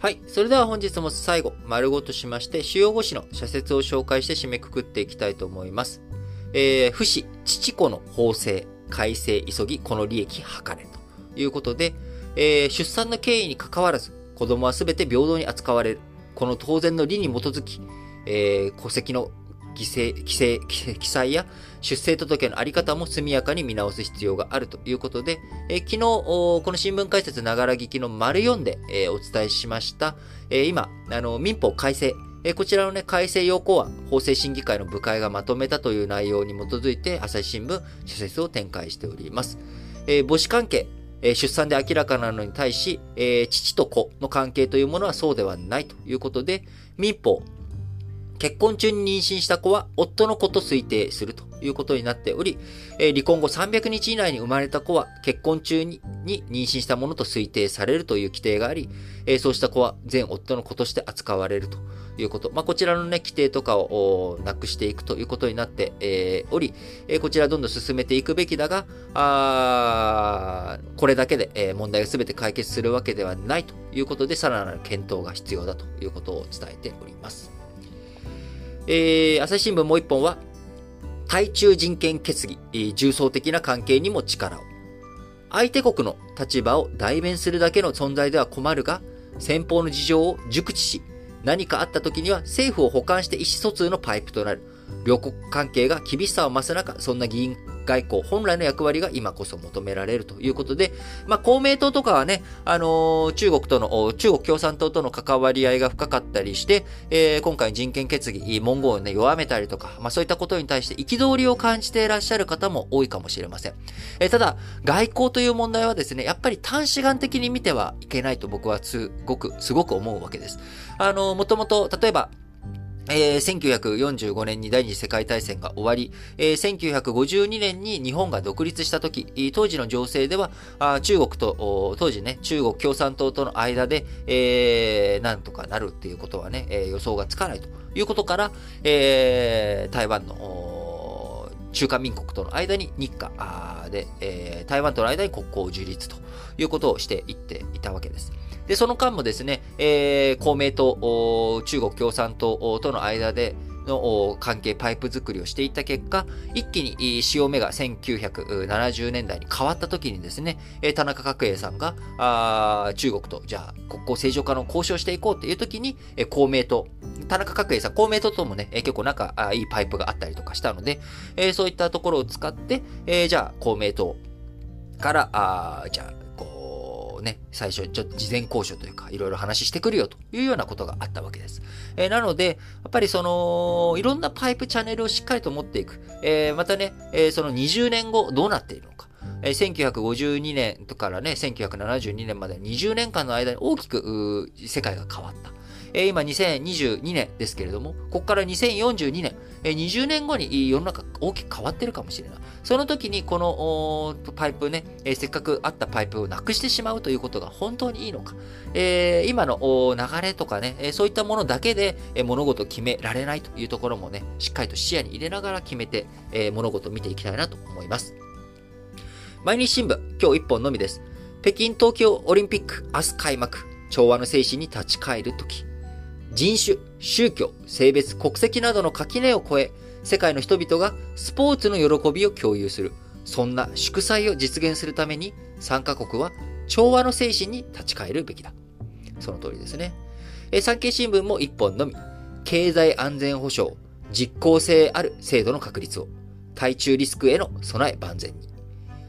はい。それでは本日も最後、丸ごとしまして、主要語詞の社説を紹介して締めくくっていきたいと思います。えー、不死、父子の法制、改正急ぎ、この利益図れということで、えー、出産の経緯に関わらず、子供は全て平等に扱われる。この当然の理に基づき、えー、戸籍の規制、規制、記載や出生届のあり方も速やかに見直す必要があるということで、えー、昨日、この新聞解説ながら聞きの丸4で、えー、お伝えしました、えー、今、あの、民法改正、えこちらのね、改正要項は、法制審議会の部会がまとめたという内容に基づいて、朝日新聞、施設を展開しております。え母子関係、え出産で明らかなのに対し、え父と子の関係というものはそうではないということで、民法、結婚中に妊娠した子は夫の子と推定するということになっており、え離婚後300日以内に生まれた子は結婚中に妊娠したものと推定されるという規定があり、えそうした子は全夫の子として扱われるということ。まあ、こちらのね、規定とかをなくしていくということになって、えおり、えこちらどんどん進めていくべきだが、あこれだけで、え問題が全て解決するわけではないということで、さらなる検討が必要だということを伝えております。えー、朝日新聞もう一本は、対中人権決議、重層的な関係にも力を。相手国の立場を代弁するだけの存在では困るが、先方の事情を熟知し、何かあった時には政府を補完して意思疎通のパイプとなる。両国関係が厳しさを増す中、そんな議員外交本来の役割が今こそ求められるということで、まあ、公明党とかはね、あのー、中国との、中国共産党との関わり合いが深かったりして、えー、今回人権決議、文言をね、弱めたりとか、まあ、そういったことに対して憤りを感じていらっしゃる方も多いかもしれません。えー、ただ、外交という問題はですね、やっぱり短視眼的に見てはいけないと僕はすごく、すごく思うわけです。あのー、もともと、例えば、えー、1945年に第二次世界大戦が終わり、えー、1952年に日本が独立した時、当時の情勢では、あ中国と、当時ね、中国共産党との間で、えー、なんとかなるっていうことはね、えー、予想がつかないということから、えー、台湾の中華民国との間に日華で、えー、台湾との間に国交を樹立ということをしていっていたわけです。で、その間もですね、えー、公明党、中国共産党との間で、の関係パイプ作りをしていった結果、一気に潮目が1970年代に変わった時にですね、田中角栄さんがあ中国とじゃあ国交正常化の交渉していこうという時に、公明党、田中角栄さん、公明党ともね、結構仲いいパイプがあったりとかしたので、そういったところを使って、じゃあ公明党から、あじゃあね、最初ちょっと事前交渉というか、いろいろ話してくるよというようなことがあったわけです。えー、なので、やっぱりその、いろんなパイプチャンネルをしっかりと持っていく。えー、またね、えー、その20年後どうなっているのか。え1952年からね、1972年まで20年間の間に大きく世界が変わった。え今2022年ですけれども、ここから2042年、え20年後に世の中大きく変わってるかもしれない。その時にこのパイプね、せっかくあったパイプをなくしてしまうということが本当にいいのか。えー、今の流れとかね、そういったものだけで物事を決められないというところもね、しっかりと視野に入れながら決めて、物事を見ていきたいなと思います。毎日新聞、今日1本のみです。北京冬季オリンピック、明日開幕。調和の精神に立ち返る時。人種、宗教、性別、国籍などの垣根を越え、世界の人々がスポーツの喜びを共有する。そんな祝祭を実現するために、参加国は調和の精神に立ち返るべきだ。その通りですね。え産経新聞も一本のみ。経済安全保障、実効性ある制度の確立を。対中リスクへの備え万全に。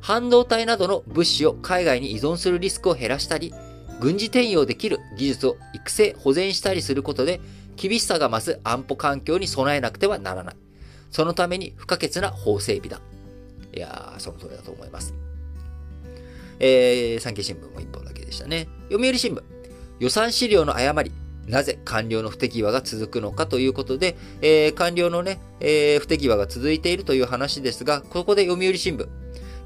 半導体などの物資を海外に依存するリスクを減らしたり、軍事転用できる技術を育成、保全したりすることで、厳しさが増す安保環境に備えなくてはならない。そのために不可欠な法整備だ。いやー、その通りだと思います。えー、産経新聞も一本だけでしたね。読売新聞。予算資料の誤り。なぜ官僚の不手際が続くのかということで、えー、官僚のね、えー、不手際が続いているという話ですが、ここで読売新聞。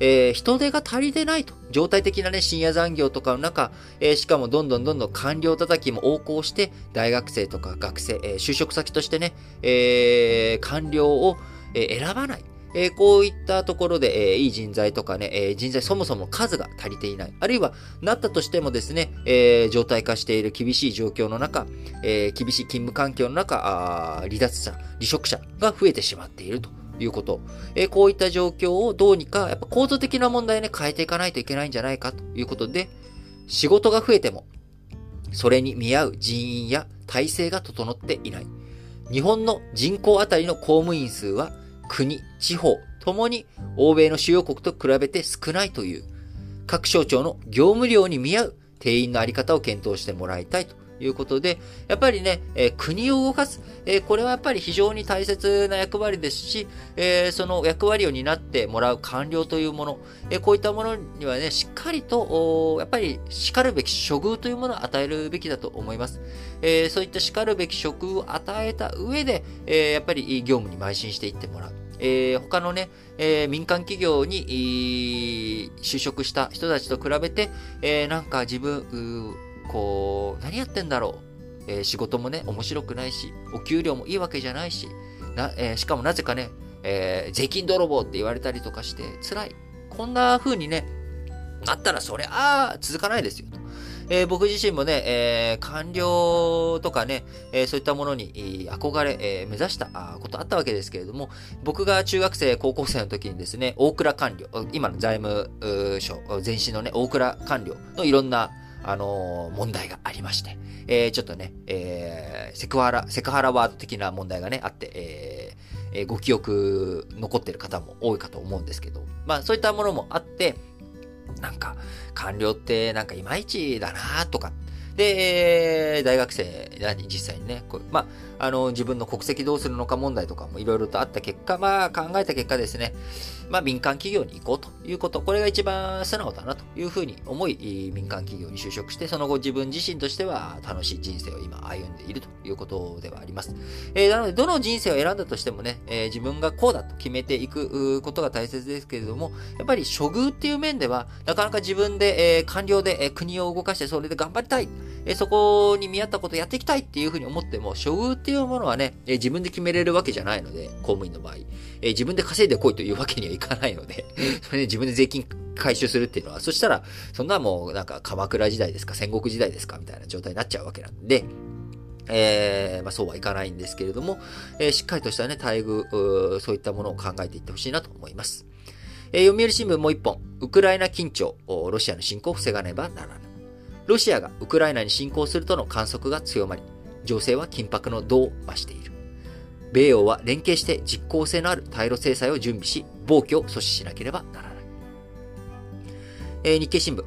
えー、人手が足りてないと。状態的なね、深夜残業とかの中、えー、しかもどんどんどんどん官僚叩きも横行して、大学生とか学生、えー、就職先としてね、えー、官僚を、え選ばない。えー、こういったところで、えー、いい人材とかね、えー、人材そもそも数が足りていない。あるいは、なったとしてもですね、えー、状態化している厳しい状況の中、えー、厳しい勤務環境の中、あ離脱者、離職者が増えてしまっていると。いうこと。えー、こういった状況をどうにか、やっぱ構造的な問題ね、変えていかないといけないんじゃないかということで、仕事が増えても、それに見合う人員や体制が整っていない。日本の人口あたりの公務員数は国、地方ともに欧米の主要国と比べて少ないという、各省庁の業務量に見合う定員のあり方を検討してもらいたいということで、やっぱりね、えー、国を動かす、えー、これはやっぱり非常に大切な役割ですし、えー、その役割を担ってもらう官僚というもの、えこういったものにはね、しっかりと、やっぱり叱るべき処遇というものを与えるべきだと思います。えそういった叱るべき職を与えた上で、えやっぱり業務に邁進していってもらう。えー、他のね、えー、民間企業に、就職した人たちと比べて、えー、なんか自分、こう、何やってんだろう。えー、仕事もね、面白くないし、お給料もいいわけじゃないし、なえー、しかもなぜかね、えー、税金泥棒って言われたりとかして、辛い。こんな風にね、なったらそれ、ああ、続かないですよ。えー、僕自身もね、えー、官僚とかね、えー、そういったものに憧れ、え目指したことあったわけですけれども、僕が中学生、高校生の時にですね、大蔵官僚、今の財務省、前身のね、大蔵官僚のいろんなあのー、問題がありまして、えー、ちょっとね、えー、セクハラ、セクハラワード的な問題がね、あって、えー、ご記憶残ってる方も多いかと思うんですけど、まあそういったものもあって、なんか、官僚ってなんかいまいちだなとか、で、大学生に実際にね、こうまあ、あの、自分の国籍どうするのか問題とかもいろいろとあった結果、まあ、考えた結果ですね、まあ、民間企業に行こうということ、これが一番素直だなというふうに思い、民間企業に就職して、その後自分自身としては楽しい人生を今歩んでいるということではあります。えー、なので、どの人生を選んだとしてもね、えー、自分がこうだと決めていくことが大切ですけれども、やっぱり処遇っていう面では、なかなか自分で、えー、官僚で、えー、国を動かしてそれで頑張りたい、えー、そこに見合ったことをやっていきたいっていうふうに思っても、処遇っていうものはね、えー、自分で決めれるわけじゃないので、公務員の場合、えー、自分で稼いでこいというわけにはいかないので、それで自分で税金回収するっていうのは、そしたら、そんなもうなんか鎌倉時代ですか、戦国時代ですか、みたいな状態になっちゃうわけなんで、えー、まあそうはいかないんですけれども、えー、しっかりとしたね、待遇、そういったものを考えていってほしいなと思います。えー、読売新聞もう一本、ウクライナ緊張、ロシアの侵攻を防がねばならぬ。ロシアがウクライナに侵攻するとの観測が強まり、情勢は緊迫の度を増している。米欧は連携して実効性のある対ロ制裁を準備し、暴挙を阻止しなければならない。えー、日経新聞。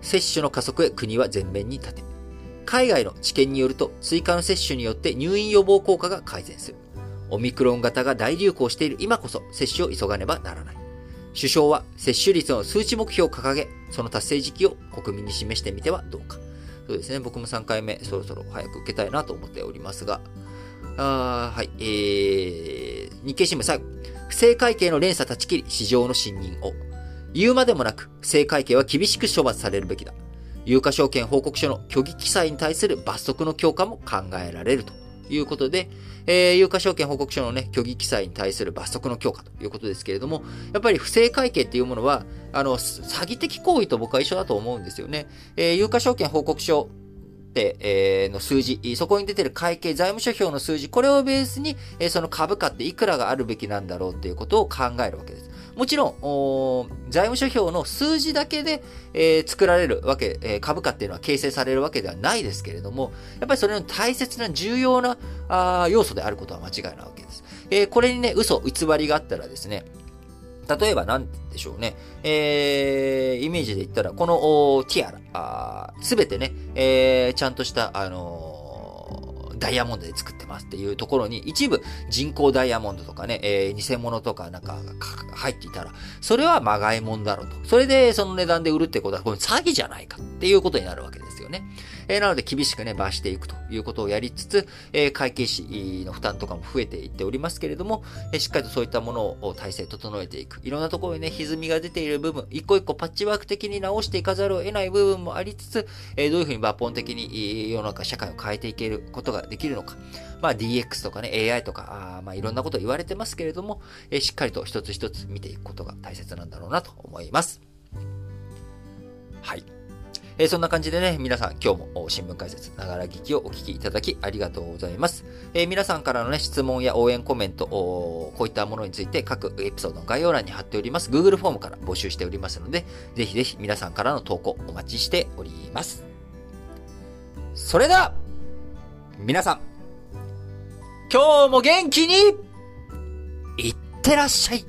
接種の加速へ国は全面に立て。海外の知見によると、追加の接種によって入院予防効果が改善する。オミクロン型が大流行している今こそ接種を急がねばならない。首相は接種率の数値目標を掲げ、その達成時期を国民に示してみてはどうか。そうですね、僕も3回目そろそろ早く受けたいなと思っておりますが、あはい、えー、日経新聞最後。不正会計の連鎖断ち切り、市場の信任を。言うまでもなく、不正会計は厳しく処罰されるべきだ。有価証券報告書の虚偽記載に対する罰則の強化も考えられるということで、えー、有価証券報告書のね、虚偽記載に対する罰則の強化ということですけれども、やっぱり不正会計っていうものは、あの、詐欺的行為と僕は一緒だと思うんですよね。えー、有価証券報告書て、え、の数字、そこに出てる会計、財務諸表の数字、これをベースに、え、その株価っていくらがあるべきなんだろうっていうことを考えるわけです。もちろん、財務諸表の数字だけで、え、作られるわけ、え、株価っていうのは形成されるわけではないですけれども、やっぱりそれの大切な重要なあ要素であることは間違いなわけです。え、これにね、嘘、偽りがあったらですね、例えば何でしょうね。えー、イメージで言ったら、このティアラ、すべてね、えー、ちゃんとした、あのー、ダイヤモンドで作ってますっていうところに、一部人工ダイヤモンドとかね、えー、偽物とかなんか入っていたら、それはまがいもんだろうと。それでその値段で売るってことは、これ詐欺じゃないかっていうことになるわけです。ね。えー、なので厳しくね、罰していくということをやりつつ、えー、会計士の負担とかも増えていっておりますけれども、えー、しっかりとそういったものを体制整えていく。いろんなところにね、歪みが出ている部分、一個一個パッチワーク的に直していかざるを得ない部分もありつつ、えー、どういうふうに抜本的に世の中、社会を変えていけることができるのか。まあ DX とかね、AI とか、あまあいろんなこと言われてますけれども、えー、しっかりと一つ一つ見ていくことが大切なんだろうなと思います。はい。えー、そんな感じでね、皆さん今日も新聞解説、ながら聞きをお聞きいただきありがとうございます。えー、皆さんからのね、質問や応援コメント、こういったものについて各エピソードの概要欄に貼っております Google フォームから募集しておりますので、ぜひぜひ皆さんからの投稿お待ちしております。それでは、皆さん、今日も元気に、いってらっしゃい